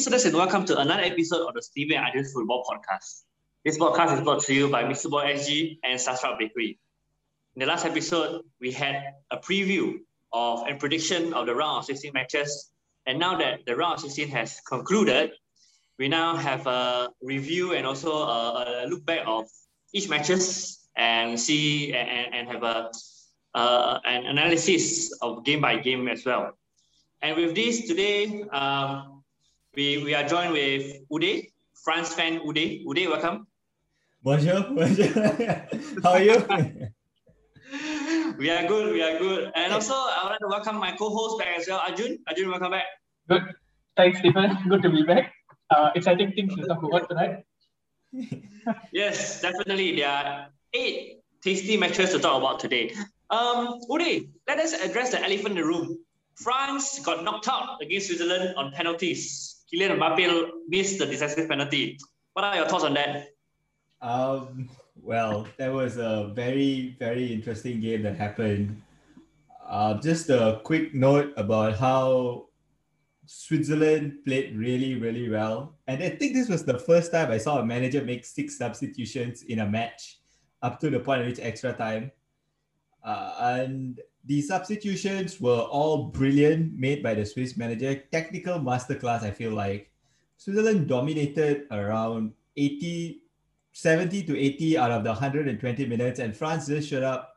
Listeners, and welcome to another episode of the Stevie and Adrian Football Podcast. This podcast is brought to you by Misuboy SG and Starstruck Bakery. In the last episode, we had a preview of and prediction of the round of 16 matches. And now that the round of 16 has concluded, we now have a review and also a, a look back of each matches and see and, and have a uh, an analysis of game by game as well. And with this today, um, we, we are joined with Uday, France fan Uday. Uday, welcome. Bonjour, bonjour. How are you? we are good, we are good. And also, I would like to welcome my co-host back as well, Arjun. Arjun, welcome back. Good. Thanks, Stephen. Good to be back. Uh, exciting things to talk about tonight. yes, definitely. There are eight tasty matches to talk about today. Um, Uday, let us address the elephant in the room. France got knocked out against Switzerland on penalties. Kylian Mbappe missed the decisive penalty. What are your thoughts on that? Um, well, that was a very, very interesting game that happened. Uh, just a quick note about how Switzerland played really, really well. And I think this was the first time I saw a manager make six substitutions in a match up to the point of which extra time. Uh, and the substitutions were all brilliant, made by the Swiss manager. Technical masterclass, I feel like. Switzerland dominated around 80, 70 to 80 out of the 120 minutes, and France just showed up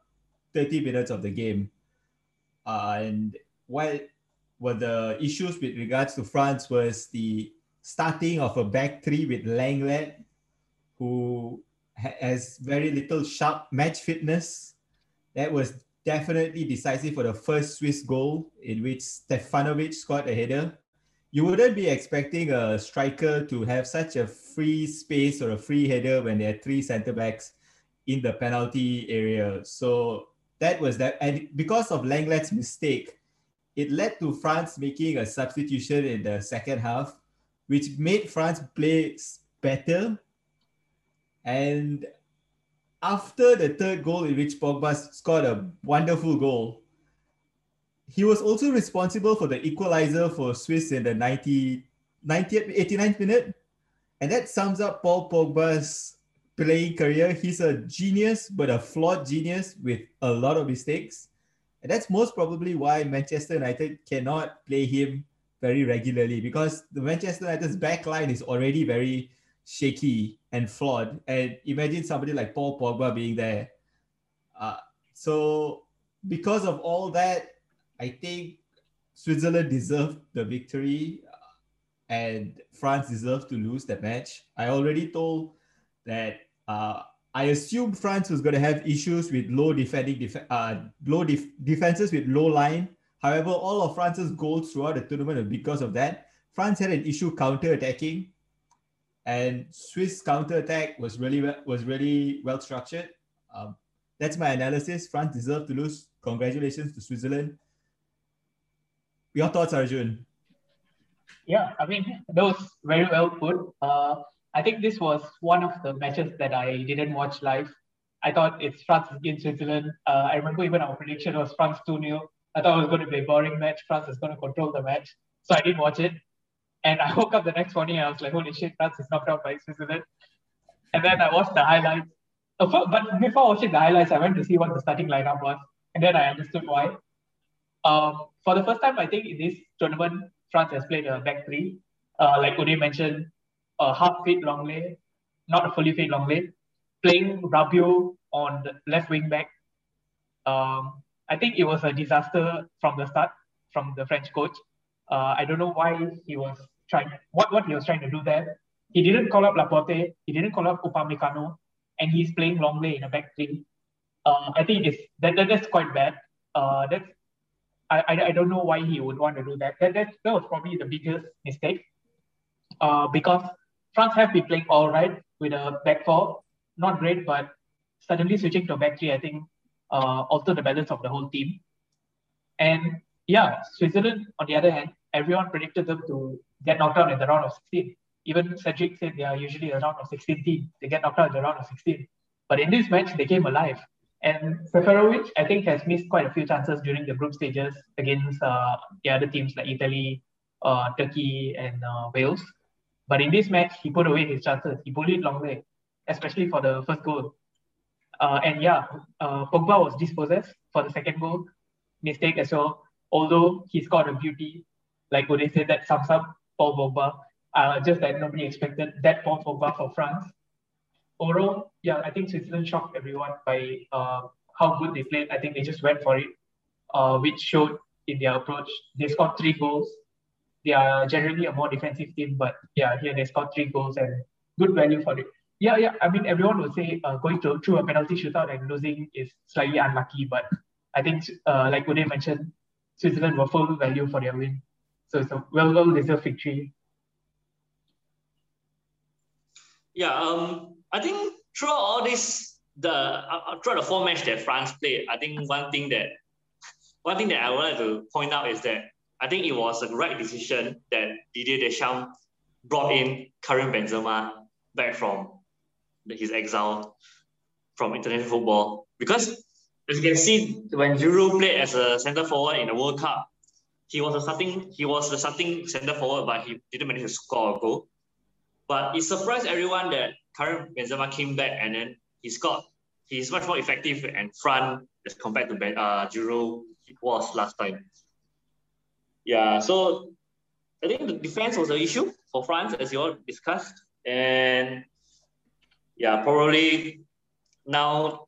30 minutes of the game. Uh, and what were the issues with regards to France was the starting of a back three with Lenglet, who has very little sharp match fitness. That was definitely decisive for the first Swiss goal in which Seferovic scored a header. You wouldn't be expecting a striker to have such a free space or a free header when there are three centre backs in the penalty area. So that was that. And because of Lenglet's mistake, it led to France making a substitution in the second half, which made France play better. And after the third goal in which Pogba scored a wonderful goal, he was also responsible for the equalizer for Swiss in the 90, 90th, 89th minute. And that sums up Paul Pogba's playing career. He's a genius, but a flawed genius with a lot of mistakes. And that's most probably why Manchester United cannot play him very regularly because the Manchester United's back line is already very shaky and flawed. And imagine somebody like Paul Pogba being there. Uh, so because of all that, I think Switzerland deserved the victory uh, and France deserved to lose the match. I already told that uh, I assumed France was going to have issues with low defending, def- uh, low def- defenses with low line. However, all of France's goals throughout the tournament because of that. France had an issue counter attacking and Swiss counter attack was really was really well structured. Um, that's my analysis. France deserved to lose. Congratulations to Switzerland. Your thoughts, Arjun? Yeah, I mean that was very well put. Uh, I think this was one of the matches that I didn't watch live. I thought it's France against Switzerland. Uh, I remember even our prediction was France 2 0. I thought it was going to be a boring match. France is going to control the match. So I didn't watch it. And I woke up the next morning and I was like, holy shit, France is knocked out by Switzerland. And then I watched the highlights. But before watching the highlights, I went to see what the starting lineup was. And then I understood why. Um, for the first time, I think in this tournament, France has played a back three. Uh, like Uday mentioned, a half fit Lenglet, not a fully fit Lenglet, playing Rabiot on the left wing back. Um, I think it was a disaster from the start from the French coach. Uh, I don't know why he was trying what, what he was trying to do there. He didn't call up Laporte, he didn't call up Upamecano, and he's playing Lenglet in a back three. Uh, I think it's that, that that's quite bad. Uh, that's I, I, I don't know why he would want to do that. That that, that was probably the biggest mistake. uh, because France have been playing all right with a back four, not great, but suddenly switching to back three, I think, uh, the balance of the whole team. And yeah, Switzerland, on the other hand, everyone predicted them to get knocked out in the round of 16. Even Cedric said they are usually a round of 16 team. They get knocked out in the round of 16. But in this match, they came alive. And Seferovic, I think, has missed quite a few chances during the group stages against uh, the other teams like Italy, uh, Turkey, and uh, Wales. But in this match, he put away his chances. He bullied Lenglet, especially for the first goal. Uh, and yeah, uh, Pogba was dispossessed for the second goal, mistake as well. Although he scored a beauty, like they said, that sums up Paul Pogba. Uh, just that nobody expected that Paul Pogba for France. Overall, yeah, I think Switzerland shocked everyone by uh, how good they played. I think they just went for it, uh, which showed in their approach. They scored three goals. They are generally a more defensive team, but yeah, here they scored three goals and good value for it. Yeah, yeah. I mean, everyone would say uh, going to, through a penalty shootout and losing is slightly unlucky, but I think, uh, like Uday mentioned, Switzerland were full value for their win. So it's a well deserved victory. Yeah, um, I think throughout all this, the uh, uh, throughout the four match that France played, I think one thing that one thing that I wanted to point out is that I think it was a right decision that Didier Deschamps brought in Karim Benzema back from his exile from international football because as you can see when Giroud played as a centre forward in the World Cup, he was a starting he was the starting centre forward, but he didn't manage to score a goal. But it surprised everyone that Karim Benzema came back and then he scored. He's much more effective and front as compared to ben, uh, Giroud was last time. Yeah, so I think the defense was an issue for France, as you all discussed. And yeah, probably now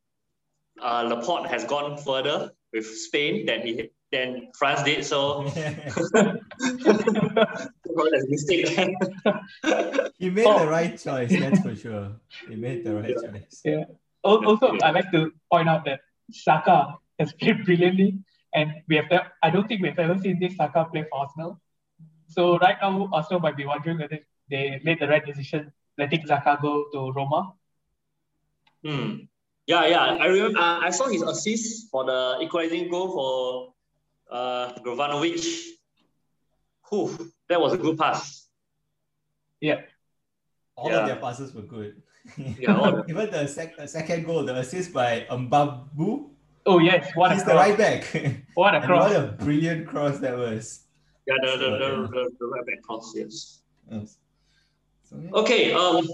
uh, Laporte has gone further with Spain than he than France did. So that's mistake. he made the right choice, that's for sure. He made the right yeah. choice. Yeah. Also, I like to point out that Xhaka has played brilliantly, and we have. I don't think we've ever seen this Xhaka play for Arsenal. So right now, Arsenal might be wondering whether they made the right decision letting Xhaka go to Roma. Hmm. Yeah, yeah. I remember. Uh, I saw his assist for the equalizing goal for uh, Gavranovic. Whew, that was a good pass. Yeah. All Yeah. of their passes were good. Yeah, all Even the sec- second goal, the assist by Mbabu, Oh yes, what a he's the cross! right back. What a and cross! what a brilliant cross that was. Yeah, the, the, the, the, the right back cross, yes. Yes. So, yeah. Okay, um,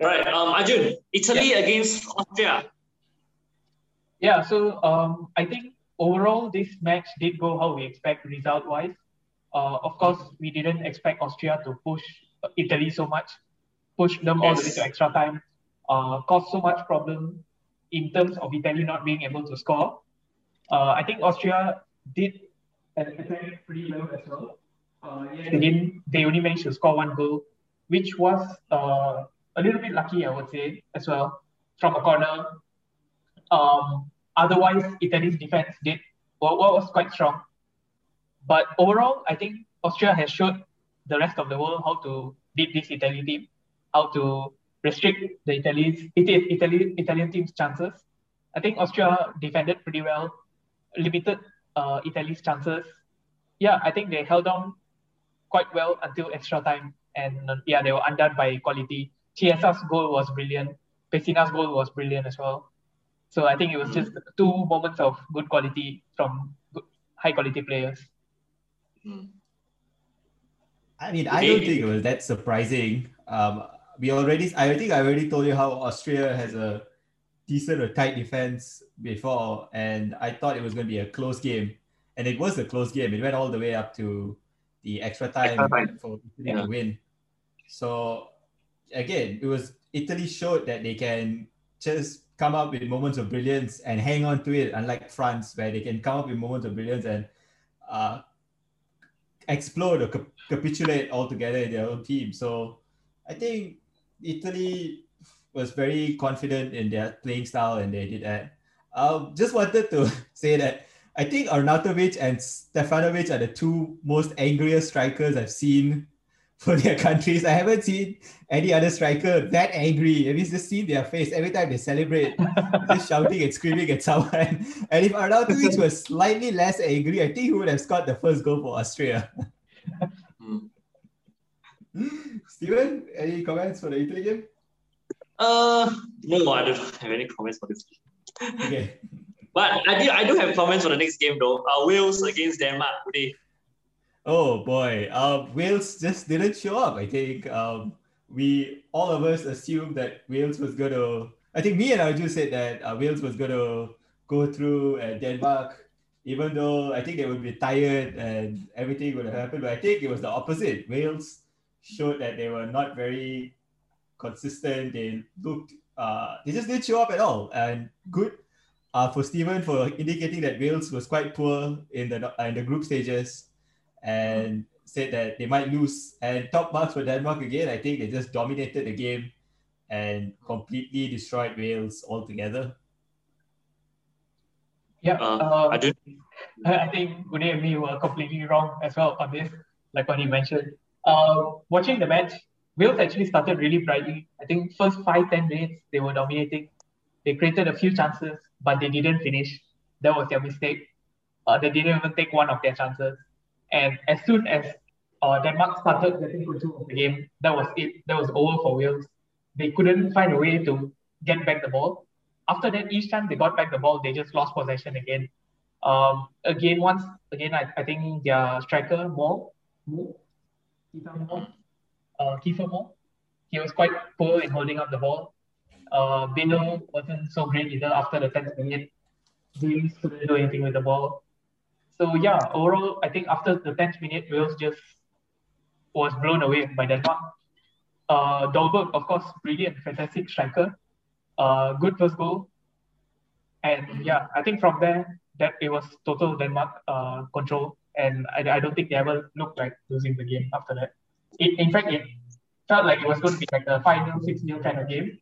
right, um, Arjun, Italy against Austria. Yeah, so um, I think overall this match did go how we expect result wise. Uh, of course, we didn't expect Austria to push Italy so much, push them all the way to extra time, uh, cause so much problem in terms of Italy not being able to score. Uh, I think Austria did attack pretty well as well. Uh, again, they only managed to score one goal, which was uh, a little bit lucky, I would say, as well, from a corner. Um, otherwise, Italy's defense did well, was quite strong. But overall, I think Austria has showed the rest of the world how to beat this Italy team, how to restrict the Italy's Italy, Italian team's chances. I think Austria defended pretty well, limited uh, Italy's chances. Yeah, I think they held on quite well until extra time, and yeah, they were undone by quality. Chiesa's goal was brilliant. Pessina's goal was brilliant as well. So I think it was just two moments of good quality from good, high quality players. Hmm. I mean, I don't think it was that surprising. Um, we already, I think I already told you how Austria has a decent or tight defense before, and I thought it was going to be a close game, and it was a close game. It went all the way up to the extra time, Extra time. for Italy Yeah. to win. So again, it was Italy showed that they can just come up with moments of brilliance and hang on to it, unlike France, where they can come up with moments of brilliance and uh, explode or cap- capitulate altogether in their own team. So I think Italy was very confident in their playing style and they did that. Um, just wanted to say that I think Arnautovic and Seferovic are the two most angriest strikers I've seen for their countries. I haven't seen any other striker that angry. Have you just seen their face every time they celebrate, just shouting and screaming at someone? And if Arnautovic was slightly less angry, I think he would have scored the first goal for Austria. Mm. Steven, any comments for the Italy game? Uh, no, I don't have any comments for this game. Okay. But I do, I do have comments for the next game though. Uh, Wales against Denmark today. Oh boy, uh, Wales just didn't show up. I think um, we all of us assumed that Wales was going to. I think me and Arju said that uh, Wales was going to go through uh, Denmark, even though I think they would be tired and everything would have happened. But I think it was the opposite. Wales showed that they were not very consistent. They looked, uh, they just didn't show up at all. And good uh, for Stephen for indicating that Wales was quite poor in the in the group stages and said that they might lose. And top marks for Denmark again. I think they just dominated the game and completely destroyed Wales altogether. Yeah, Uh, uh, I do. I think Gune and me were completely wrong as well on this, like what he mentioned. Uh, watching the match, Wales actually started really brightly. I think first five, 10 minutes, they were dominating. They created a few chances, but they didn't finish. That was their mistake. Uh, they didn't even take one of their chances. And as soon as uh, Denmark started getting control of the game, that was it. That was over for Wales. They couldn't find a way to get back the ball. After that, each time they got back the ball, they just lost possession again. Um, again, once again, I, I think their striker Moore, uh, Kiefer Moore, he was quite poor in holding up the ball. Uh, Bino wasn't so great either after the 10th minute. James couldn't do anything with the ball. So yeah, overall, I think after the 10th minute, Wales just was blown away by Denmark. Uh, Dolberg, of course, brilliant, fantastic striker. Uh, good first goal. And yeah, I think from there, that it was total Denmark uh, control. And I, I don't think they ever looked like losing the game after that. It, in fact, it felt like it was going to be like a 5 0, 6 0 kind of game.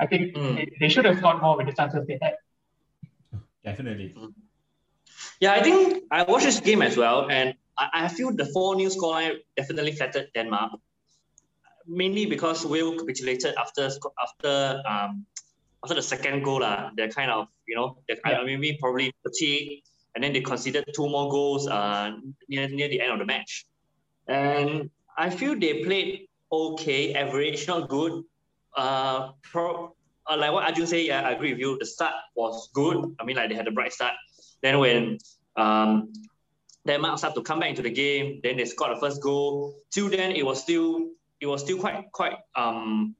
I think Mm. they, they should have scored more with the chances they had. Definitely. Yeah, I think I watched this game as well, and I, I feel the 4 new scoreline definitely flattered Denmark. Mainly because Wales capitulated after after um after the second goal. Uh, they're kind of, you know, they're of maybe probably fatigued, and then they conceded two more goals uh, near, near the end of the match. And I feel they played okay, average, not good. Uh, pro, uh, like what Arjun say, yeah, I agree with you. The start was good. I mean, like they had a bright start. Then when um, Denmark started to come back into the game, then they scored the first goal. Till then, it was still it was still quite quite um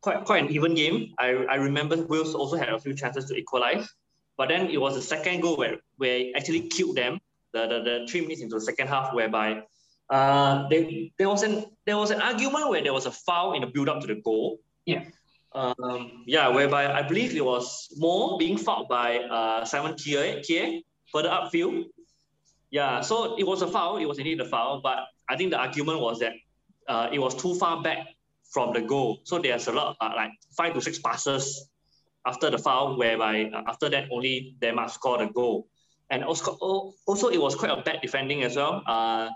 quite quite an even game. I, I remember Wales also had a few chances to equalize, but then it was the second goal where where it actually killed them. The, the, the three minutes into the second half, whereby uh, they, there was an there was an argument where there was a foul in the build up to the goal. Yes. Um, yeah, whereby I believe it was Moore being fouled by uh, Simon Kjær, Kjær further upfield. Yeah, so it was a foul. It was indeed a foul, but I think the argument was that uh, it was too far back from the goal. So there's a lot, uh, like five to six passes after the foul, whereby uh, after that only Denmark scored a goal. And also, also it was quite a bad defending as well. Uh,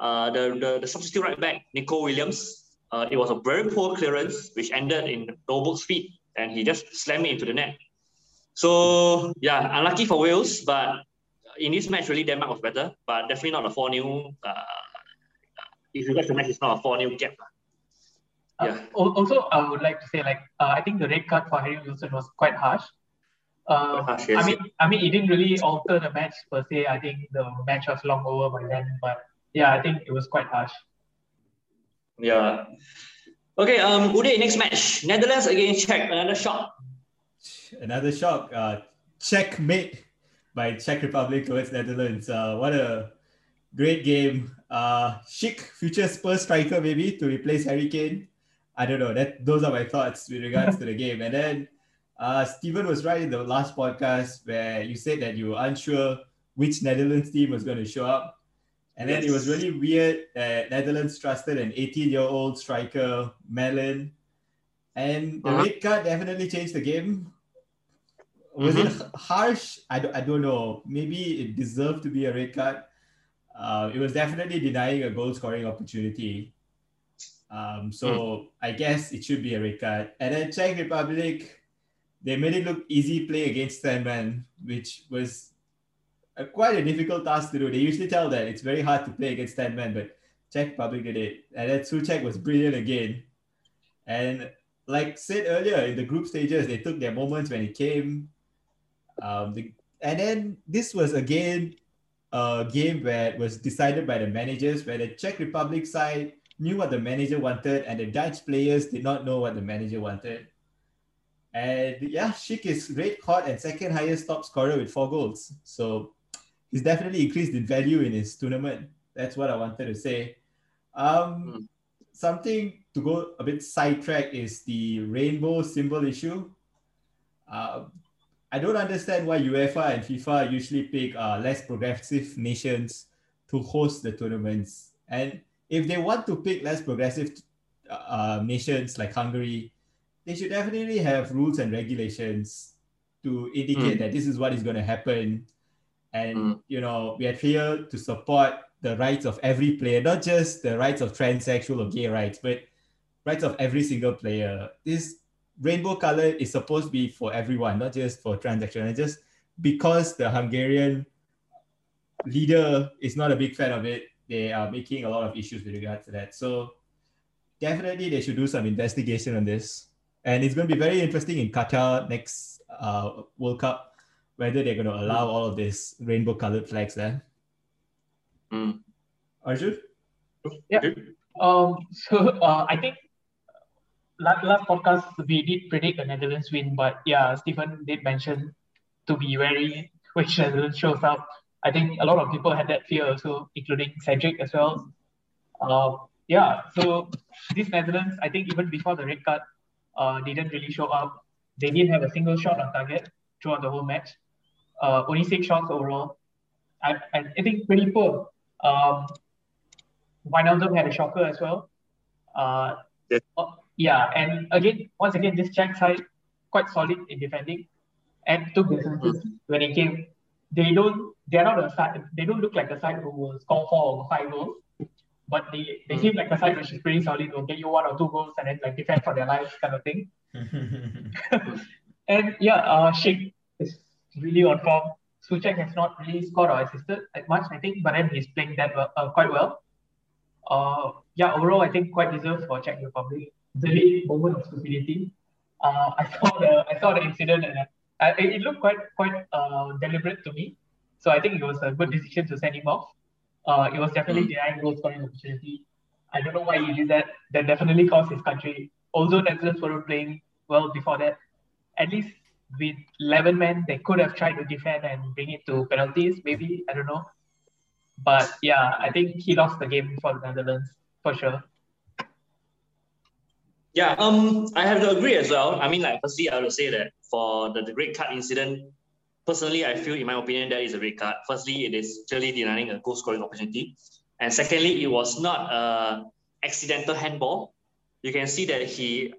uh, the, the, the substitute right back, Neco Williams, uh, it was a very poor clearance, which ended in Dolberg's feet, and he just slammed it into the net. So yeah, unlucky for Wales, but in this match, really Denmark was better, but definitely not a 4 0. Uh, if you watch the match, it's not a 4 0 gap. Uh, Yeah. also, I would like to say, like, uh, I think the red card for Harry Wilson was quite harsh. Uh, harsh, yes. I mean, I mean, it didn't really alter the match per se. I think the match was long over by then, but yeah, I think it was quite harsh. Yeah. Okay, um, Uday, next match. Netherlands against Czech, another shock. Another shock. Uh, checkmate by Czech Republic towards Netherlands. Uh, what a great game. Uh, Schick future Spurs striker maybe to replace Harry Kane. I don't know. That those are my thoughts with regards to the game. And then uh, Stephen was right in the last podcast where you said that you were unsure which Netherlands team was going to show up. And then it was really weird that Netherlands trusted an 18 year old striker, Malen. And the Uh-huh. red card definitely changed the game. Was it harsh? I don't, I don't know. Maybe it deserved to be a red card. uh, it was definitely denying a goal scoring opportunity. Um, so mm. I guess it should be a red card. And then Czech Republic, they made it look easy play against Steinman, which was a, quite a difficult task to do. They usually tell that it's very hard to play against 10 men, but Czech Republic did it. And then Souček was brilliant again. And like said earlier, in the group stages, they took their moments when it came. Um, the, and then this was again a game where it was decided by the managers, where the Czech Republic side knew what the manager wanted, and the Dutch players did not know what the manager wanted. And yeah, Schick is red hot and second highest top scorer with four goals. So he's definitely increased in value in his tournament. That's what I wanted to say. Um, mm. Something to go a bit sidetrack is the rainbow symbol issue. Uh, I don't understand why UEFA and FIFA usually pick uh, less progressive nations to host the tournaments. And if they want to pick less progressive uh, nations like Hungary, they should definitely have rules and regulations to indicate mm. that this is what is going to happen. And, mm. you know, we are here to support the rights of every player, not just the rights of transsexual or gay rights, but rights of every single player. This rainbow color is supposed to be for everyone, not just for transaction. And just because the Hungarian leader is not a big fan of it, they are making a lot of issues with regard to that. So definitely they should do some investigation on this. And it's going to be very interesting in Qatar next uh, World Cup, whether they're going to allow all of these rainbow colored flags there. Mm. Arjun? Yeah. Um, so uh, I think last, last podcast we did predict the Netherlands win, but yeah, Stephen did mention to be wary which Netherlands shows up. I think a lot of people had that fear also, including Cedric as well. Uh, yeah, so this Netherlands, I think even before the red card, uh, didn't really show up. They didn't have a single shot on target throughout the whole match. Uh, only six shots overall. I, I think pretty poor. Um, Wijnaldum had a shocker as well. Uh, yeah. Uh, yeah, and again, once again, this Czech side quite solid in defending and took the mm-hmm. when it came. They don't. They're not a side. They don't look like a side who will score four or five goals, but they they mm-hmm. seem like a side which is pretty solid. Will get you one or two goals and then like defend for their lives kind of thing. and yeah, uh, is really on form. Souček has not really scored or assisted that much, I think, but then he's playing that uh, quite well. Uh, yeah, overall, I think quite deserved for Czech Republic the moment of stupidity. Uh, I saw the I saw the incident and uh, it, it looked quite quite uh, deliberate to me. So I think it was a good decision to send him off. Uh, it was definitely mm. denying goal scoring opportunity. I don't know why he did that. That definitely cost his country. Although Netherlands were playing well before that, at least with 11 men, they could have tried to defend and bring it to penalties. Maybe I don't know. But yeah, I think he lost the game for the Netherlands for sure. Yeah, um, I have to agree as well. I mean, like, firstly, I would say that for the, the red card incident, personally, I feel, in my opinion, that is a red card. Firstly, it is clearly denying a goal scoring opportunity. And secondly, it was not a accidental handball. You can see that he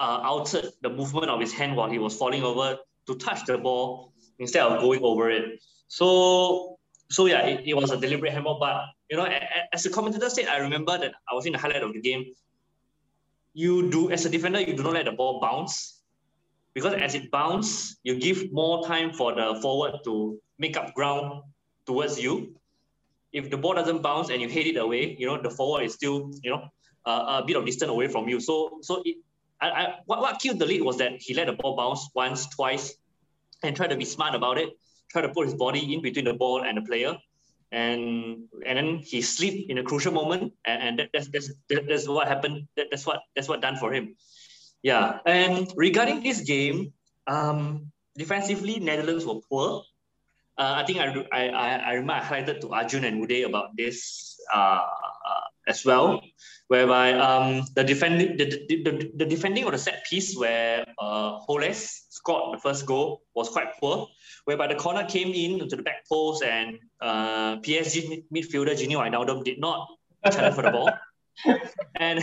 uh, altered the movement of his hand while he was falling over to touch the ball instead of going over it. So, so yeah, it, it was a deliberate handball. But, you know, as the commentator said, I remember that I was in the highlight of the game you do as a defender, you do not let the ball bounce because as it bounces, you give more time for the forward to make up ground towards you. If the ball doesn't bounce and you hit it away, you know the forward is still you know uh, a bit of distance away from you. So so it, I, I what, what killed the lead was that he let the ball bounce once, twice, and tried to be smart about it. tried to put his body in between the ball and the player and and then he slipped in a crucial moment, and, and that, that's that's that's what happened. That, that's what that's what done for him. Yeah, and regarding this game, um, defensively Netherlands were poor. Uh, I think I, I I remember I highlighted to Arjun and Uday about this uh, as well, whereby um, the defending the, the, the, the defending of the set piece where uh, Holeš scored the first goal was quite poor whereby the corner came in to the back post and uh, PSG midfielder Gini Wijnaldum did not challenge for the ball. and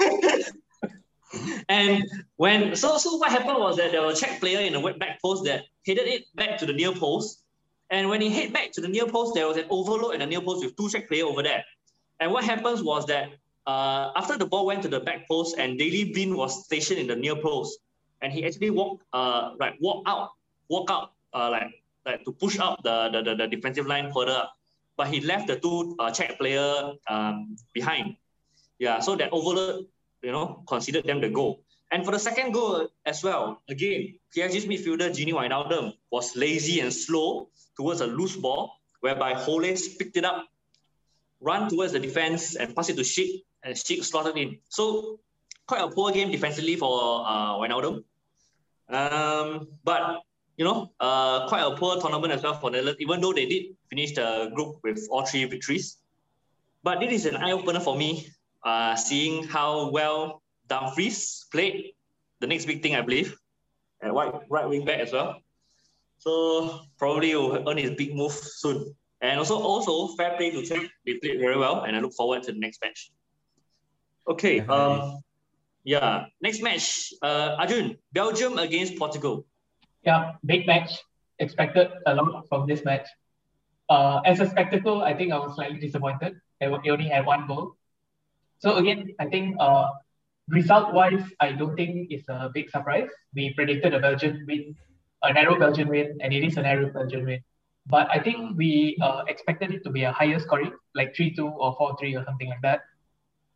and when so so what happened was that there was a Czech player in the back post that headed it back to the near post, And when he hit back to the near post, there was an overload in the near post with two Czech player over there. And what happens was that uh, after the ball went to the back post and Daley Blind was stationed in the near post, and he actually walked uh like walk out, walk out uh like like to push up the the, the, the defensive line further. But he left the two uh, Czech player um, behind. Yeah, so that overload, you know, considered them the goal. And for the second goal as well, again, PSG's midfielder Gini Wijnaldum was lazy and slow towards a loose ball, whereby Holeš picked it up, run towards the defense and pass it to Schick, and Schick slotted in. So quite a poor game defensively for uh, Wijnaldum. Um, but you know, uh, quite a poor tournament as well for Netherlands, even though they did finish the group with all three victories. But this is an eye opener for me, uh, seeing how well Dumfries played. The next big thing, I believe, and right right wing back as well. So probably will earn his big move soon. And also, also fair play to Czech. They played very well, and I look forward to the next match. Okay. Um, yeah. Next match, uh, Arjun, Belgium against Portugal. Yeah, big match. Expected a lot from this match. Uh, as a spectacle, I think I was slightly disappointed. They only had one goal. So again, I think uh, result-wise, I don't think it's a big surprise. We predicted a Belgian win, a narrow Belgian win, and it is a narrow Belgian win. But I think we uh, expected it to be a higher scoring, like 3-2 or 4-3 or something like that.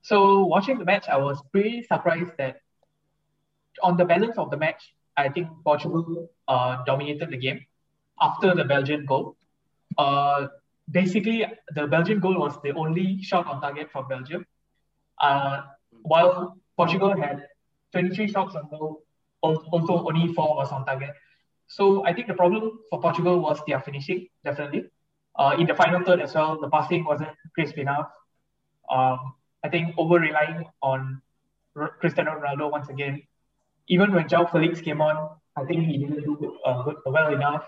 So watching the match, I was pretty surprised that on the balance of the match, I think Portugal uh, dominated the game after the Belgian goal. Uh, basically, the Belgian goal was the only shot on target for Belgium. Uh, while Portugal had 23 shots on goal, also only four was on target. So I think the problem for Portugal was their finishing, definitely. Uh, in the final third as well, the passing wasn't crisp enough. Um, I think over relying on R- Cristiano Ronaldo once again. Even when João Felix came on, I think he didn't do uh, well enough.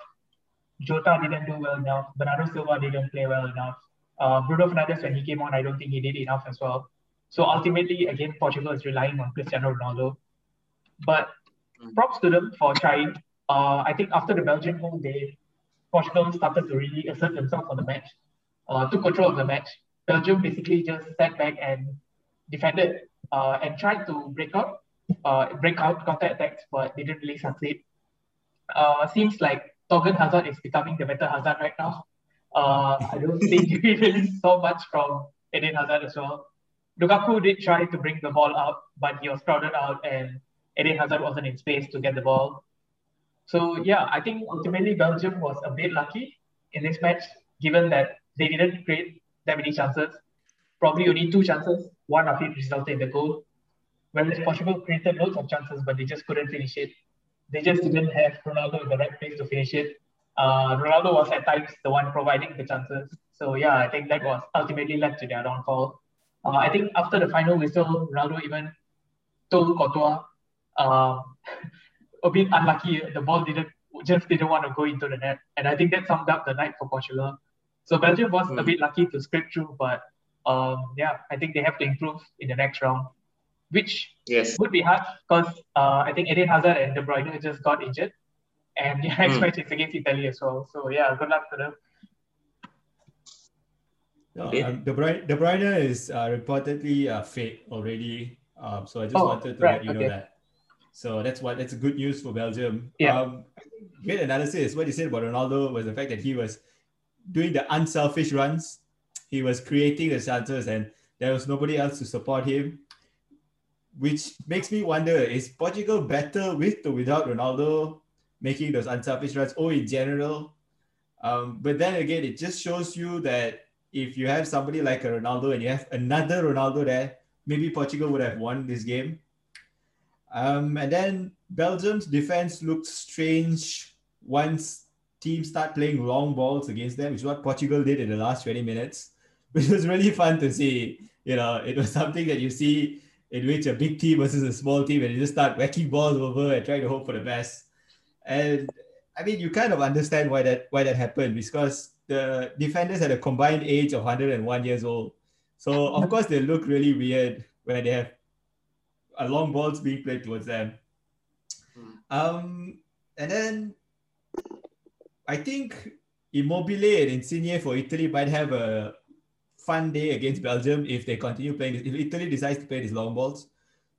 Jota didn't do well enough. Bernardo Silva didn't play well enough. Uh, Bruno Fernandes, when he came on, I don't think he did enough as well. So ultimately, again, Portugal is relying on Cristiano Ronaldo. But mm. props to them for trying. Uh, I think after the Belgian goal, they Portugal started to really assert themselves on the match, uh, took control of the match. Belgium basically just sat back and defended uh, and tried to break out, uh, break out counter attacks, but didn't really succeed. Uh, seems like Thorgan Hazard is becoming the better Hazard right now. Uh, I don't think we really saw much from Eden Hazard as well. Lukaku did try to bring the ball up, but he was crowded out and Eden Hazard wasn't in space to get the ball. So yeah, I think ultimately Belgium was a bit lucky in this match, given that they didn't create that many chances. Probably only two chances. One of it resulted in the goal. Whereas Portugal created loads of chances, but they just couldn't finish it. They just didn't have Ronaldo in the right place to finish it. Uh, Ronaldo was at times the one providing the chances. So yeah, I think that was ultimately led to their downfall. Uh, I think after the final whistle, Ronaldo even told Courtois, uh, a bit unlucky, the ball didn't just didn't want to go into the net. And I think that summed up the night for Portugal. So Belgium was mm. a hmm. bit lucky to scrape through, but um, yeah, I think they have to improve in the next round, which yes. would be hard because uh, I think Eden Hazard and De Bruyne just got injured, and the next mm. match is against Italy as well. So yeah, good luck to them. No, okay. um, De, Bruyne, De Bruyne is uh, reportedly uh, fit already. Um, so I just oh, wanted to right, let you okay. know that. So that's what that's good news for Belgium. Yeah. Um, great analysis. What you said about Ronaldo was the fact that he was doing the unselfish runs. He was creating the chances, and there was nobody else to support him. Which makes me wonder: Is Portugal better with or without Ronaldo making those unselfish runs, or in general? Um, but then again, it just shows you that if you have somebody like a Ronaldo and you have another Ronaldo there, maybe Portugal would have won this game. Um, and then Belgium's defense looked strange once teams start playing long balls against them, which is what Portugal did in the last 20 minutes, which was really fun to see. You know, it was something that you see in which a big team versus a small team and you just start whacking balls over and trying to hope for the best. And I mean, you kind of understand why that why that happened because the defenders had a combined age of 101 years old. So of course they look really weird when they have a long balls being played towards them. Hmm. Um, and then I think Immobile and Insigne for Italy might have a fun day against Belgium if they continue playing. If Italy decides to play these long balls.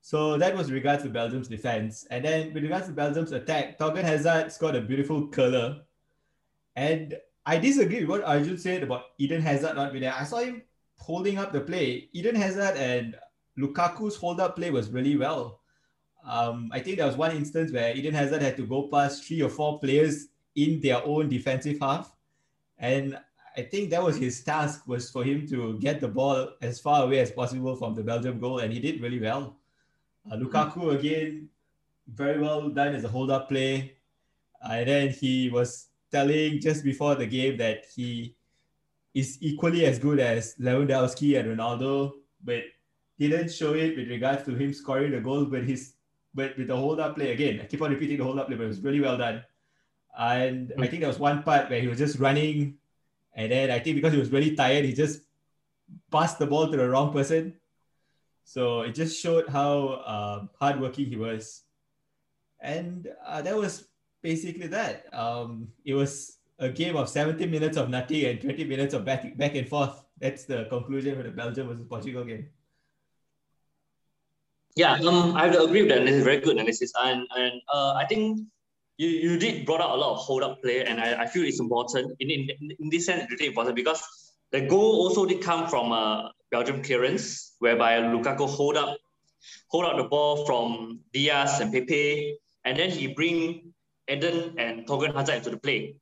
So that was regards to Belgium's defense. And then with regards to Belgium's attack, Thorgan Hazard scored a beautiful curler. And I disagree with what Arjun said about Eden Hazard not being there. I saw him holding up the play. Eden Hazard and Lukaku's hold up play was really well. Um, I think there was one instance where Eden Hazard had to go past three or four players in their own defensive half. And I think that was his task was for him to get the ball as far away as possible from the Belgium goal, and he did really well. Uh, Lukaku again, very well done as a hold-up play, uh, and then he was telling just before the game that he is equally as good as Lewandowski and Ronaldo, but didn't show it with regards to him scoring the goal, but his but with the hold-up play again. I keep on repeating the hold-up play, but it was really well done. And I think there was one part where he was just running, and then I think because he was really tired, he just passed the ball to the wrong person. So it just showed how uh, hardworking he was. And uh, that was basically that. Um, it was a game of 70 minutes of nothing and 20 minutes of back, back and forth. That's the conclusion for the Belgium versus Portugal game. Yeah, um, I have to agree with that. This is very good analysis, and and uh, I think you, you did brought out a lot of hold up play, and I, I feel it's important in, in, in this sense. It's really important because the goal also did come from a Belgium clearance, whereby Lukaku hold up hold up the ball from Dias and Pepe, and then he bring Eden and Thorgan Hazard into the play.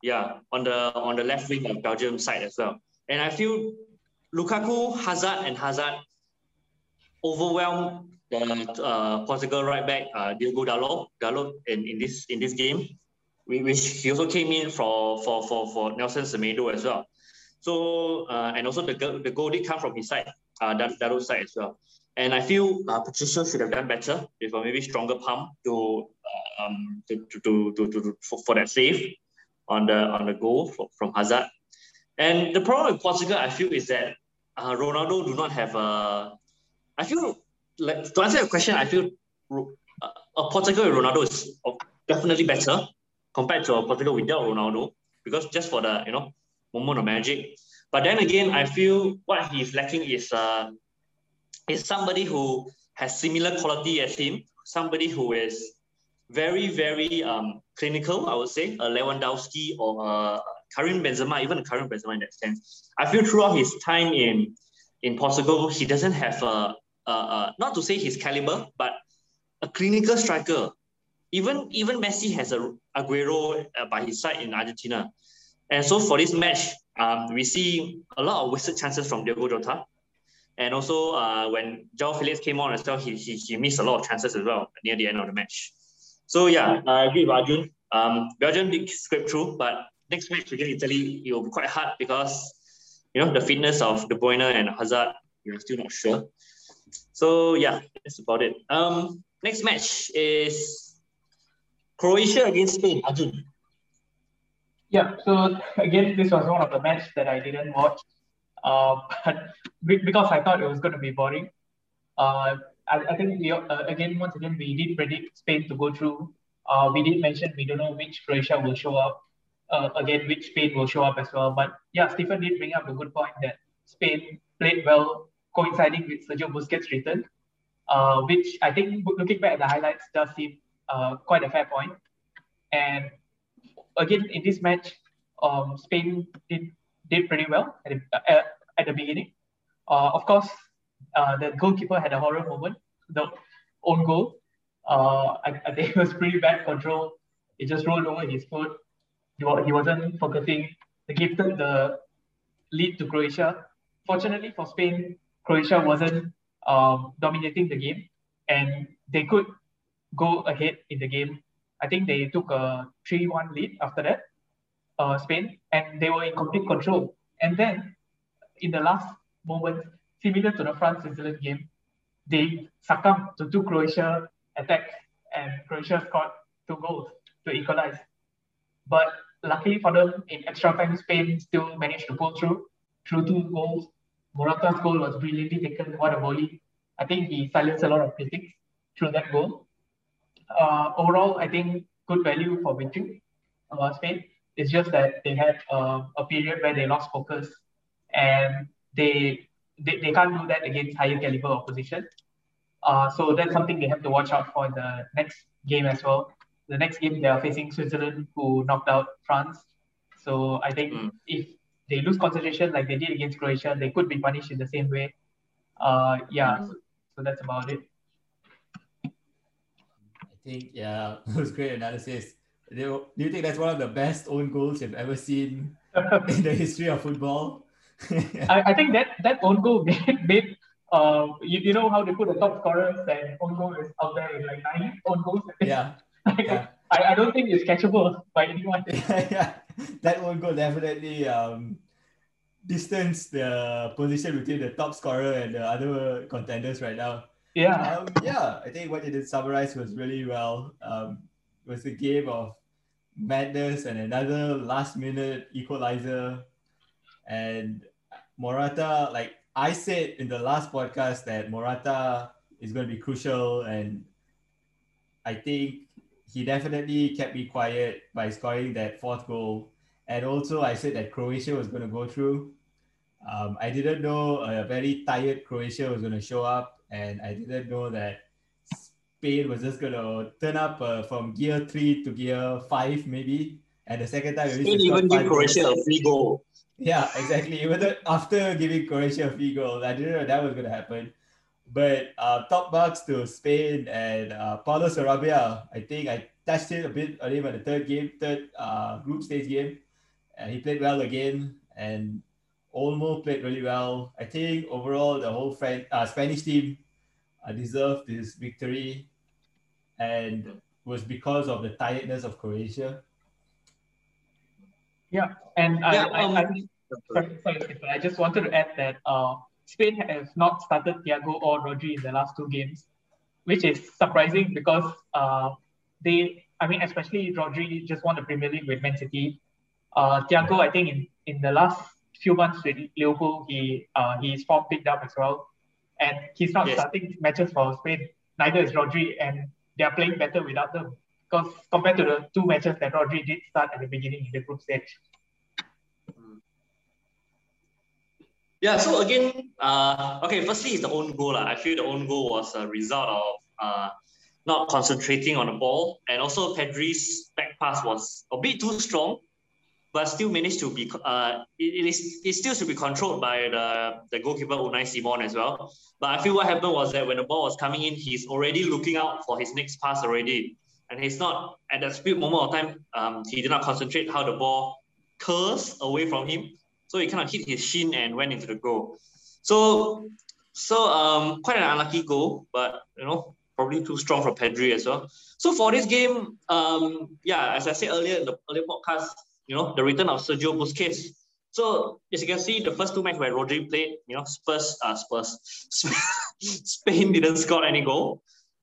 Yeah, on the on the left wing of Belgium side as well. And I feel Lukaku, Hazard, and Hazard overwhelmed the uh, Portugal right back uh, Diogo Dalot, Dalot in, in this in this game, which he also came in for for for, for Nelson Semedo as well. So uh, and also the the goal did come from his side, uh, Dalot's side as well. And I feel uh, Patricio should have done better with a maybe stronger pump to uh, um to to, to, to, to for, for that save on the on the goal from, from Hazard. And the problem with Portugal, I feel, is that uh, Ronaldo do not have a. I feel like to answer your question, I feel uh, a Portugal with Ronaldo is definitely better compared to a Portugal without Ronaldo because just for the you know moment of magic. But then again, I feel what he's lacking is uh is somebody who has similar quality as him, somebody who is very very um clinical. I would say a Lewandowski or a Karim Benzema, even a Karim Benzema in that sense. I feel throughout his time in in Portugal, he doesn't have a uh, uh, not to say his caliber, but a clinical striker. Even even Messi has a Aguero uh, by his side in Argentina, and so for this match, um, we see a lot of wasted chances from Diego Jota, and also uh, when João Felix came on as well, he, he he missed a lot of chances as well near the end of the match. So yeah, I agree with Arjun. Um, Belgium did scrape through, but next match against Italy, it will be quite hard because you know the fitness of De Bruyne and Hazard, we're still not sure. So yeah, that's about it. Um, next match is Croatia against Spain. Arjun. Yeah, so again, this was one of the matches that I didn't watch, uh, but because I thought it was going to be boring. Uh, I, I think we, uh, again, once again, we did predict Spain to go through. Uh, we did mention we don't know which Croatia will show up. Uh, again, which Spain will show up as well. But yeah, Stephen did bring up a good point that Spain played well coinciding with Sergio Busquets' return, uh, which I think looking back at the highlights does seem uh, quite a fair point. And again, in this match, um, Spain did did pretty well at the, uh, at the beginning. Uh, of course, uh, the goalkeeper had a horror moment, the own goal. I, I think it was pretty bad control. It just rolled over his foot. He, he wasn't focusing. They gave the lead to Croatia. Fortunately for Spain, Croatia wasn't um, dominating the game and they could go ahead in the game. I think they took a 3 1 lead after that, uh, Spain, and they were in complete control. And then in the last moment, similar to the France Switzerland game, they succumbed to two Croatia attacks and Croatia scored two goals to equalize. But luckily for them, in extra time, Spain still managed to pull through through two goals Morata's goal was brilliantly taken. What a volley. I think he silenced a lot of critics through that goal. Uh, overall, I think good value for victory uh, Spain. It's just that they had uh, a period where they lost focus, and they, they they can't do that against higher caliber opposition. Uh, so that's something they have to watch out for in the next game as well. The next game they are facing Switzerland, who knocked out France. So I think mm. if they lose concentration like they did against Croatia, they could be punished in the same way. Uh, yeah, so, so that's about it. I think yeah, it was great analysis. Do you think that's one of the best own goals you've ever seen in the history of football? I, I think that that own goal made, made uh, you, you know how they put the top scorers and own goal is out there in like nine own goals. Yeah. yeah. I, I don't think it's catchable by anyone. yeah, yeah. That own goal definitely um, distance the position between the top scorer and the other contenders right now. Yeah. Um, yeah, I think what you did summarize was really well. Um, it was a game of madness and another last minute equalizer. And Morata, like I said in the last podcast, that Morata is going to be crucial. And I think he definitely kept me quiet by scoring that fourth goal. And also, I said that Croatia was going to go through. Um, I didn't know a very tired Croatia was going to show up, and I didn't know that Spain was just going to turn up uh, from gear three to gear five, maybe. And the second time, Spain even give Croatia a free goal. Yeah, exactly. Even after giving Croatia a free goal, I didn't know that was going to happen. But uh, top marks to Spain and uh, Pablo Sarabia. I think I touched it a bit earlier in the third game, third uh, group stage game. And he played well again. And Olmo played really well. I think overall the whole French, uh, Spanish team uh, deserved this victory, and was because of the tiredness of Croatia. Yeah, and yeah, I, um, I, I, sorry, I just wanted to add that uh, Spain has not started Thiago or Rodri in the last two games, which is surprising because uh, they, I mean, especially Rodri just won the Premier League with Man City. Uh, Thiago, I think in, in the last few months with Liverpool, he uh, his form picked up as well, and he's not yes. starting matches for Spain. Neither is Rodri, and they are playing better without them. Because compared to the two matches that Rodri did start at the beginning in the group stage. Yeah, so again, uh, okay, firstly, it's the own goal. Uh. I feel the own goal was a result of uh, not concentrating on the ball. And also, Pedri's back pass was a bit too strong but still managed to be uh, it, it is it still should be controlled by the, the goalkeeper Unai Simon as well. But I feel what happened was that when the ball was coming in, he's already looking out for his next pass already. And he's not at that speed moment of time, um, he did not concentrate how the ball curls away from him. So he kind of hit his shin and went into the goal. So so um quite an unlucky goal, but you know, probably too strong for Pedri as well. So for this game, um, yeah, as I said earlier in the earlier podcast, you know, the return of Sergio Busquets. So as you can see, the first two matches where Rodri played, you know, Spurs, uh, Spurs, Spain didn't score any goal,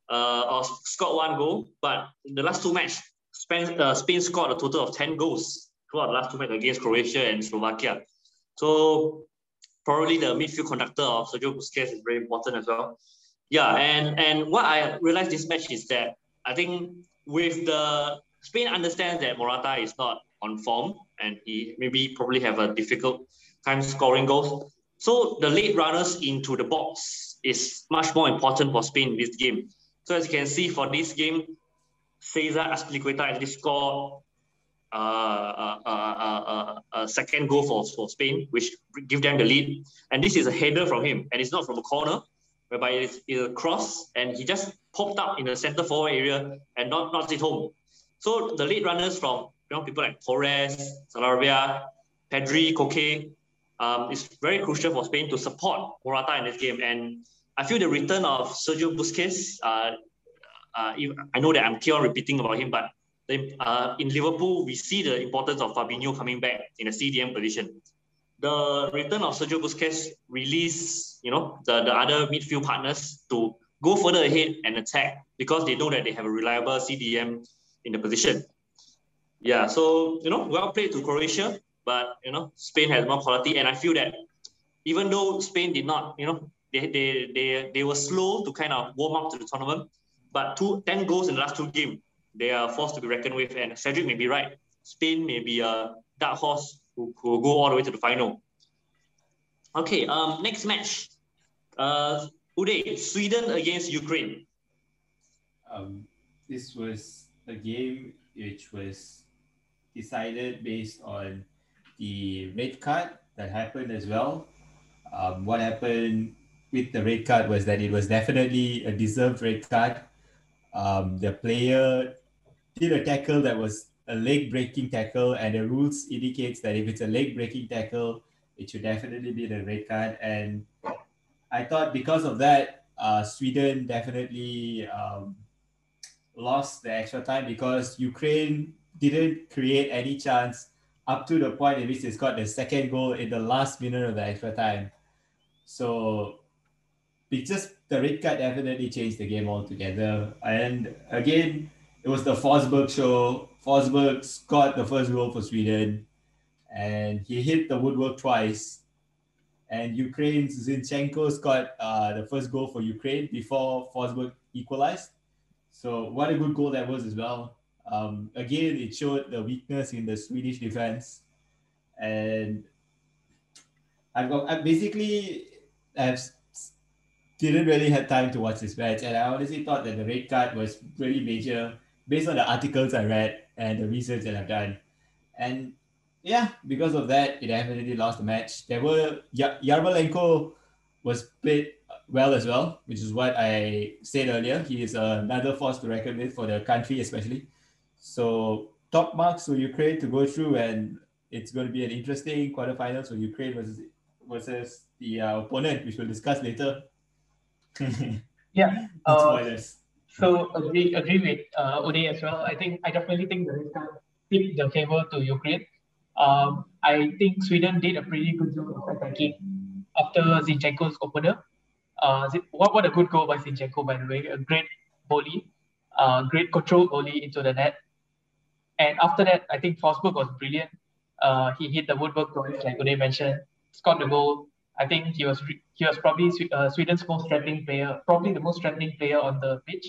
uh, or scored one goal. But the last two matches, Spain, uh, Spain scored a total of 10 goals throughout the last two matches against Croatia and Slovakia. So probably the midfield conductor of Sergio Busquets is very important as well. Yeah, and, and what I realized this match is that I think with the Spain understands that Morata is not on form and he maybe probably have a difficult time scoring goals. So the late runners into the box is much more important for Spain in this game. So as you can see for this game, Cesar Azpilicueta actually scored uh, uh, uh, a second goal for, for Spain, which give them the lead. And this is a header from him, and it's not from a corner, whereby it's, it's a cross, and he just popped up in the center forward area and not not it home. So the late runners from you know, people like Torres, Sarabia, Pedri, Koke, um, it's very crucial for Spain to support Morata in this game. And I feel the return of Sergio Busquets, uh, uh, I know that I'm keep on repeating about him, but uh, in Liverpool, we see the importance of Fabinho coming back in a CDM position. The return of Sergio Busquets release, you know, the, the other midfield partners to go further ahead and attack because they know that they have a reliable CDM in the position. Yeah, so you know, well played to Croatia, but you know, Spain has more quality, and I feel that even though Spain did not, you know, they they they, they were slow to kind of warm up to the tournament, but two, 10 goals in the last two games, they are forced to be reckoned with. And Cedric may be right. Spain may be a dark horse who, who will go all the way to the final. Okay, um, next match. Uh, Uday, Sweden against Ukraine. Um, this was a game which was decided based on the red card that happened as well. Um, what happened with the red card was that it was definitely a deserved red card. Um, the player did a tackle that was a leg breaking tackle, and the rules indicates that if it's a leg breaking tackle, it should definitely be the red card. And I thought because of that, uh, Sweden definitely um, lost the extra time because Ukraine didn't create any chance up to the point in which they got the second goal in the last minute of the extra time. So it just the red card definitely changed the game altogether. And again, it was the Forsberg show. Forsberg scored the first goal for Sweden, and he hit the woodwork twice. And Ukraine's Zinchenko scored uh, the first goal for Ukraine before Forsberg equalized. So what a good goal that was as well. Um, again, it showed the weakness in the Swedish defense, and I've got I basically I've didn't really have time to watch this match, and I honestly thought that the red card was really major based on the articles I read and the research that I've done. And yeah, because of that, it definitely lost the match. There were Yarmolenko was played well as well, which is what I said earlier. He is another force to reckon with for the country, especially. So top marks for Ukraine to go through, and it's going to be an interesting quarterfinals for Ukraine versus versus the uh, opponent, which we'll discuss later. yeah. Uh, so agree agree with uh, Uday as well. I think I definitely think the card tipped the favor to Ukraine. Um, I think Sweden did a pretty good job of attacking after Zinchenko's opener. Uh, what what a good goal by Zinchenko by the way, a great volley, uh, great control volley into the net. And after that, I think Forsberg was brilliant. Uh, he hit the woodwork twice, like Uday mentioned, scored the goal. I think he was he was probably uh, Sweden's most threatening player, probably the most threatening player on the pitch.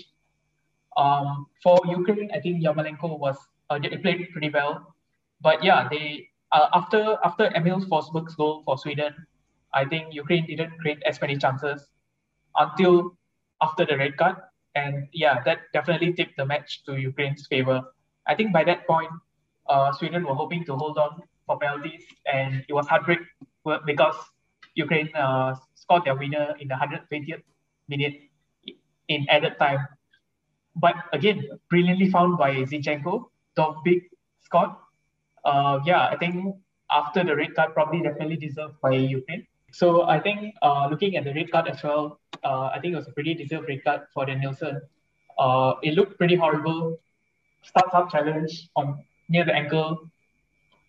Um, for Ukraine, I think Yarmolenko was uh, played pretty well, but yeah, they uh, after after Emil Forsberg's goal for Sweden, I think Ukraine didn't create as many chances until after the red card, and yeah, that definitely tipped the match to Ukraine's favor. I think by that point, uh, Sweden were hoping to hold on for penalties, and it was heartbreak because Ukraine uh, scored their winner in the 120th minute in added time but again, brilliantly found by Zinchenko, the big Scott. Uh, yeah, I think after the red card, probably definitely deserved by Ukraine. So I think uh, looking at the red card as well, uh, I think it was a pretty deserved red card for Danielson. Uh, it looked pretty horrible. Starts up challenge on near the ankle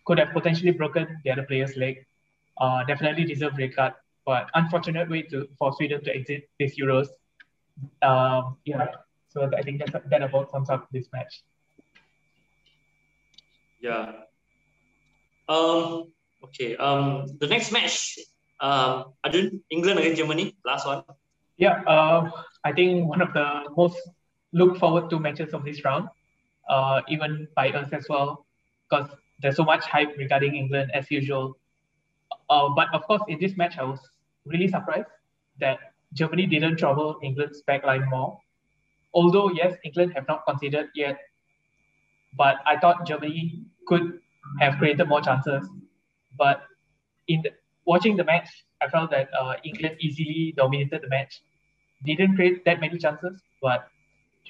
could have potentially broken the other player's leg. Uh, definitely deserved red card, but unfortunate way to for Sweden to exit this Euros. Um, yeah, so I think that, that about sums up this match. Yeah. Um. Okay. Um. The next match. Um. Arjun, England against Germany. Last one. Yeah. Uh, I think one of the most looked forward to matches of this round. Uh, even by us as well, because there's so much hype regarding England as usual. Uh, but of course, in this match, I was really surprised that Germany didn't trouble England's backline more although yes, England have not considered yet, but I thought Germany could have created more chances. But in the, watching the match, I felt that uh, England easily dominated the match. Didn't create that many chances, but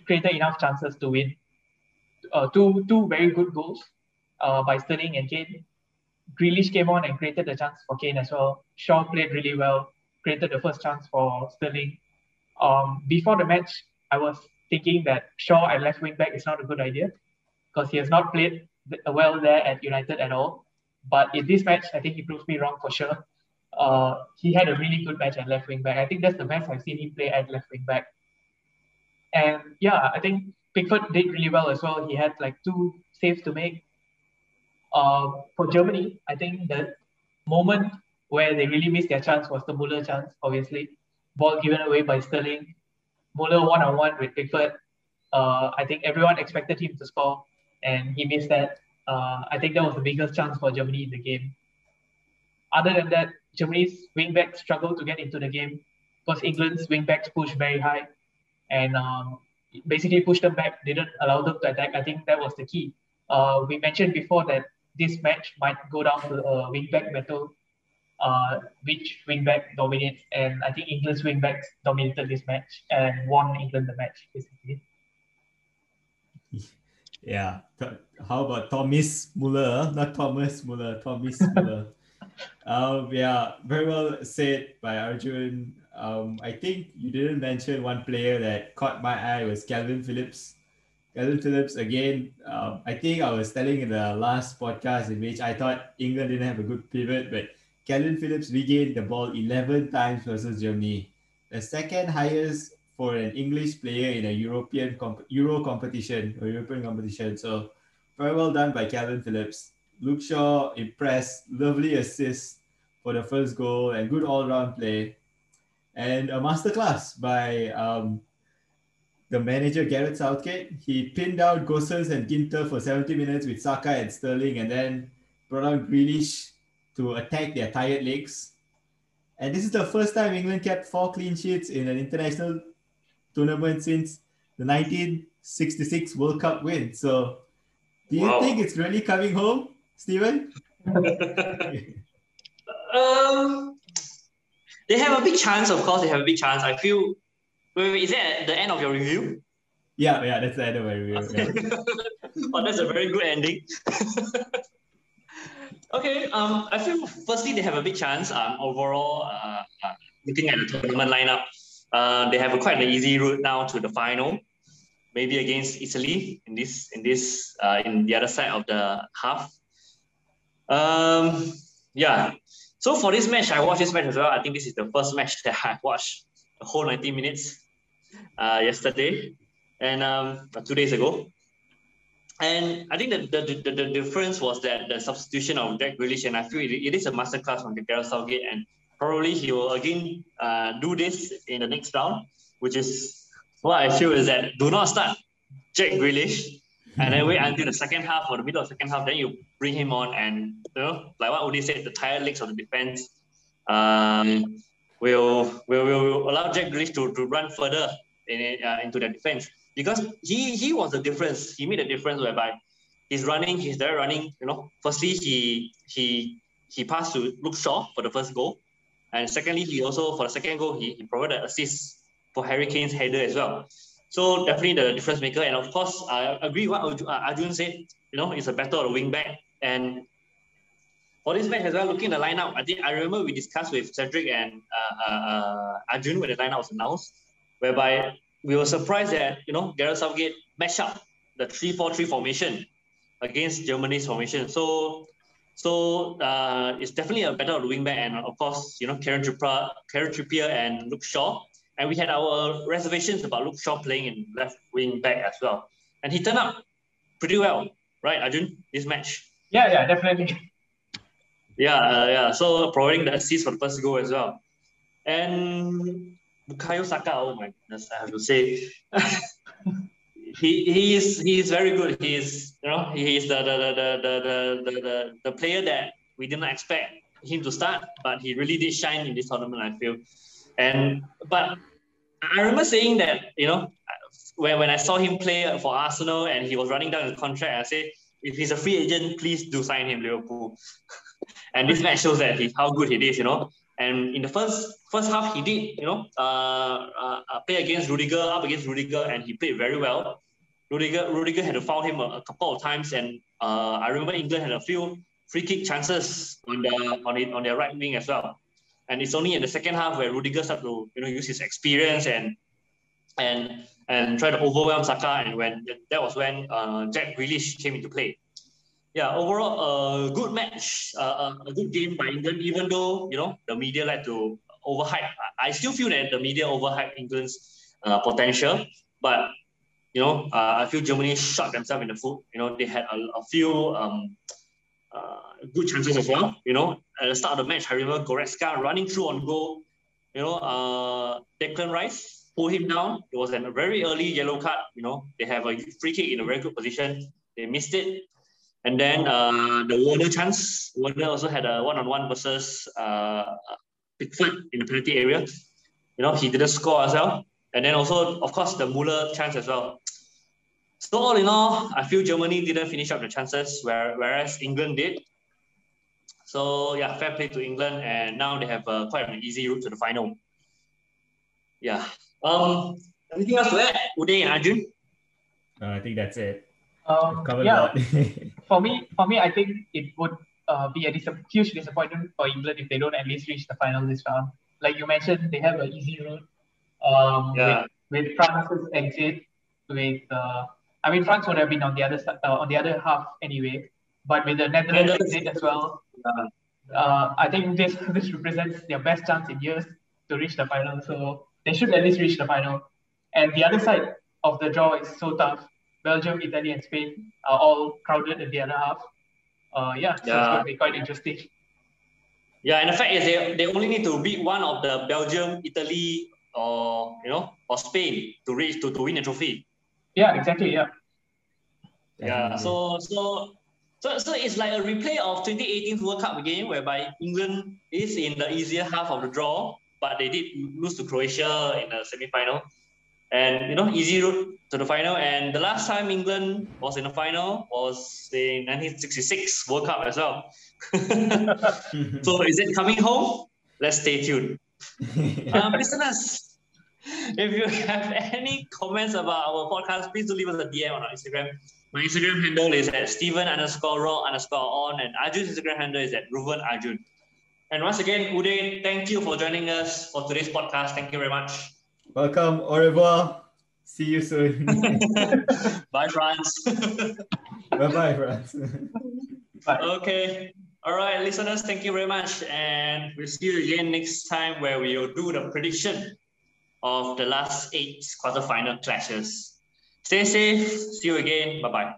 created enough chances to win. Uh, two two very good goals uh, by Sterling and Kane. Grealish came on and created the chance for Kane as well. Shaw played really well, created the first chance for Sterling. Um, before the match, I was thinking that Shaw at left wing back is not a good idea because he has not played well there at United at all. But in this match, I think he proves me wrong for sure. Uh, he had a really good match at left wing back. I think that's the best I've seen him play at left wing back. And yeah, I think Pickford did really well as well. He had like two saves to make. Uh, for Germany, I think the moment where they really missed their chance was the Muller chance, obviously. Ball given away by Sterling. Muller one on one with Pickford. Uh, I think everyone expected him to score, and he missed that. Uh, I think that was the biggest chance for Germany in the game. Other than that, Germany's wingbacks struggled to get into the game because England's wingbacks pushed very high and um, basically pushed them back, didn't allow them to attack. I think that was the key. Uh, we mentioned before that this match might go down to a wingback battle, uh, which wingback dominates, and I think England's wingbacks dominated this match and won England the match basically. Yeah. How about Thomas Muller? Not Thomas Muller, Thomas Muller. um, yeah, very well said by Arjun. Um, I think you didn't mention one player that caught my eye was Kalvin Phillips. Kalvin Phillips again. Um, I think I was telling in the last podcast in which I thought England didn't have a good pivot, but Kalvin Phillips regained the ball 11 times versus Germany, the second highest for an English player in a European comp- Euro competition or European competition. So very well done by Kalvin Phillips. Luke Shaw impressed, lovely assist for the first goal and good all-round play, and a masterclass by um, the manager Gareth Southgate. He pinned out Gosens and Ginter for 70 minutes with Saka and Sterling, and then brought on Grealish to attack their tired legs. And this is the first time England kept four clean sheets in an international tournament since the 1966 World Cup win. So, do you wow. think it's really coming home, Stephen? um, they have a big chance, of course. They have a big chance. I feel. Wait, wait, is that the end of your review? Yeah, yeah, that's the end of my review. Yeah. oh, that's a very good ending. okay, um, I feel firstly they have a big chance. Um, overall, uh, uh, looking at the tournament lineup, uh, they have a quite an easy route now to the final, maybe against Italy in this in this uh, in the other side of the half. Um, yeah. So for this match, I watched this match as well. I think this is the first match that I watched the whole 90 minutes uh, yesterday and um, two days ago. And I think the, the, the, the, difference was that the substitution of Jack Grealish, and I feel it, it is a masterclass from the Gareth Southgate, and probably he will again uh, do this in the next round, which is what I feel is that do not start Jack Grealish and then wait until the second half or the middle of the second half, then you bring him on and you know, like what Uday said, the tired legs of the defense um, will, will, will allow Jack Grealish to, to run further in, uh, into the defense because he he was the difference. He made a difference whereby he's running, he's there running. You know, firstly he he he passed to Luke Shaw for the first goal, and secondly, he also, for the second goal, he, he provided assist for Harry Kane's header as well. So definitely the difference maker. And of course, I agree what Arjun said, you know, it's a battle of wing back. And for this match as well, looking at the lineup, I think I remember we discussed with Cedric and uh, uh, uh, Arjun when the lineup was announced, whereby we were surprised that, you know, Gareth Southgate matched up the 3-4-3 formation against Germany's formation. So so uh, it's definitely a battle of the wingback, and of course, you know, Kieran Trippier, Kieran Trippier and Luke Shaw. And we had our reservations about Luke Shaw playing in left wing back as well. And he turned up pretty well, right, Arjun, this match? Yeah, yeah, definitely. Yeah, uh, yeah. So providing the assist for the first goal as well. And Bukayo Saka, oh my goodness, I have to say. he he is he is very good. He is you know he is the the the the the the, the, the player that we didn't expect him to start, but he really did shine in this tournament. I feel, and but I remember saying that you know when when I saw him play for Arsenal and he was running down his contract, I said if he's a free agent, please do sign him Liverpool. and this match shows that he how good he is. You know, and in the first first half, he did, you know, uh, uh, uh, play against Rudiger, up against Rudiger, and he played very well. Rudiger, Rudiger had to foul him a, a couple of times, and uh, I remember England had a few free kick chances on the on it on their right wing as well. And it's only in the second half where Rudiger started to you know use his experience and and and try to overwhelm Saka, and when that was when uh, Jack Grealish came into play yeah, overall, a uh, good match, uh, a good game by England, even though, you know, the media like to overhype. I still feel that the media overhype England's uh, potential, but, you know, uh, I feel Germany shot themselves in the foot. You know, they had a, a few um, uh, good chances as well. You know, at the start of the match, I remember Goretzka running through on goal. You know, uh, Declan Rice pulled him down. It was a very early yellow card. You know, they have a free kick in a very good position. They missed it And then uh, the Werner chance. Werner also had a one-on-one versus uh, Pickford in the penalty area. You know, he didn't score as well. And then also, of course, the Muller chance as well. So all in all, I feel Germany didn't finish up the chances, where, whereas England did. So yeah, fair play to England, and now they have uh, quite an easy route to the final. Yeah. Um. Anything else to add, Uday and Arjun? I think that's it. Um, yeah. for me, for me, I think it would uh, be a dis- huge disappointment for England if they don't at least reach the final this round. Like you mentioned, they have an easy route. Um, yeah. with, with France's exit, with uh, I mean France would have been on the other side, uh, on the other half anyway. But with the Netherlands exit as well, uh, I think this this represents their best chance in years to reach the final. So they should at least reach the final. And the other side of the draw is so tough. Belgium, Italy, and Spain are all crowded in the other half. Uh, yeah, so yeah. it's going to be quite interesting. Yeah, and the fact is they, they only need to beat one of the Belgium, Italy, or you know, or Spain to reach to, to win a trophy. Yeah, exactly. Yeah. Yeah. So so so so it's like a replay of 2018 World Cup game whereby England is in the easier half of the draw, but they did lose to Croatia in the semi-final. And you know, easy route to the final. And the last time England was in the final was in 1966 World Cup as well. so is it coming home? Let's stay tuned. um, listeners, if you have any comments about our podcast, please do leave us a DM on our Instagram. My Instagram handle is at Steven underscore raw underscore on, and Arjun's Instagram handle is at Ruven Arjun. And once again, Uday, thank you for joining us for today's podcast. Thank you very much. Welcome. Au revoir. See you soon. bye, France. bye bye, France. Bye. Okay. All right, listeners, thank you very much. And we'll see you again next time where we'll do the prediction of the last eight quarterfinal clashes. Stay safe. See you again. Bye bye.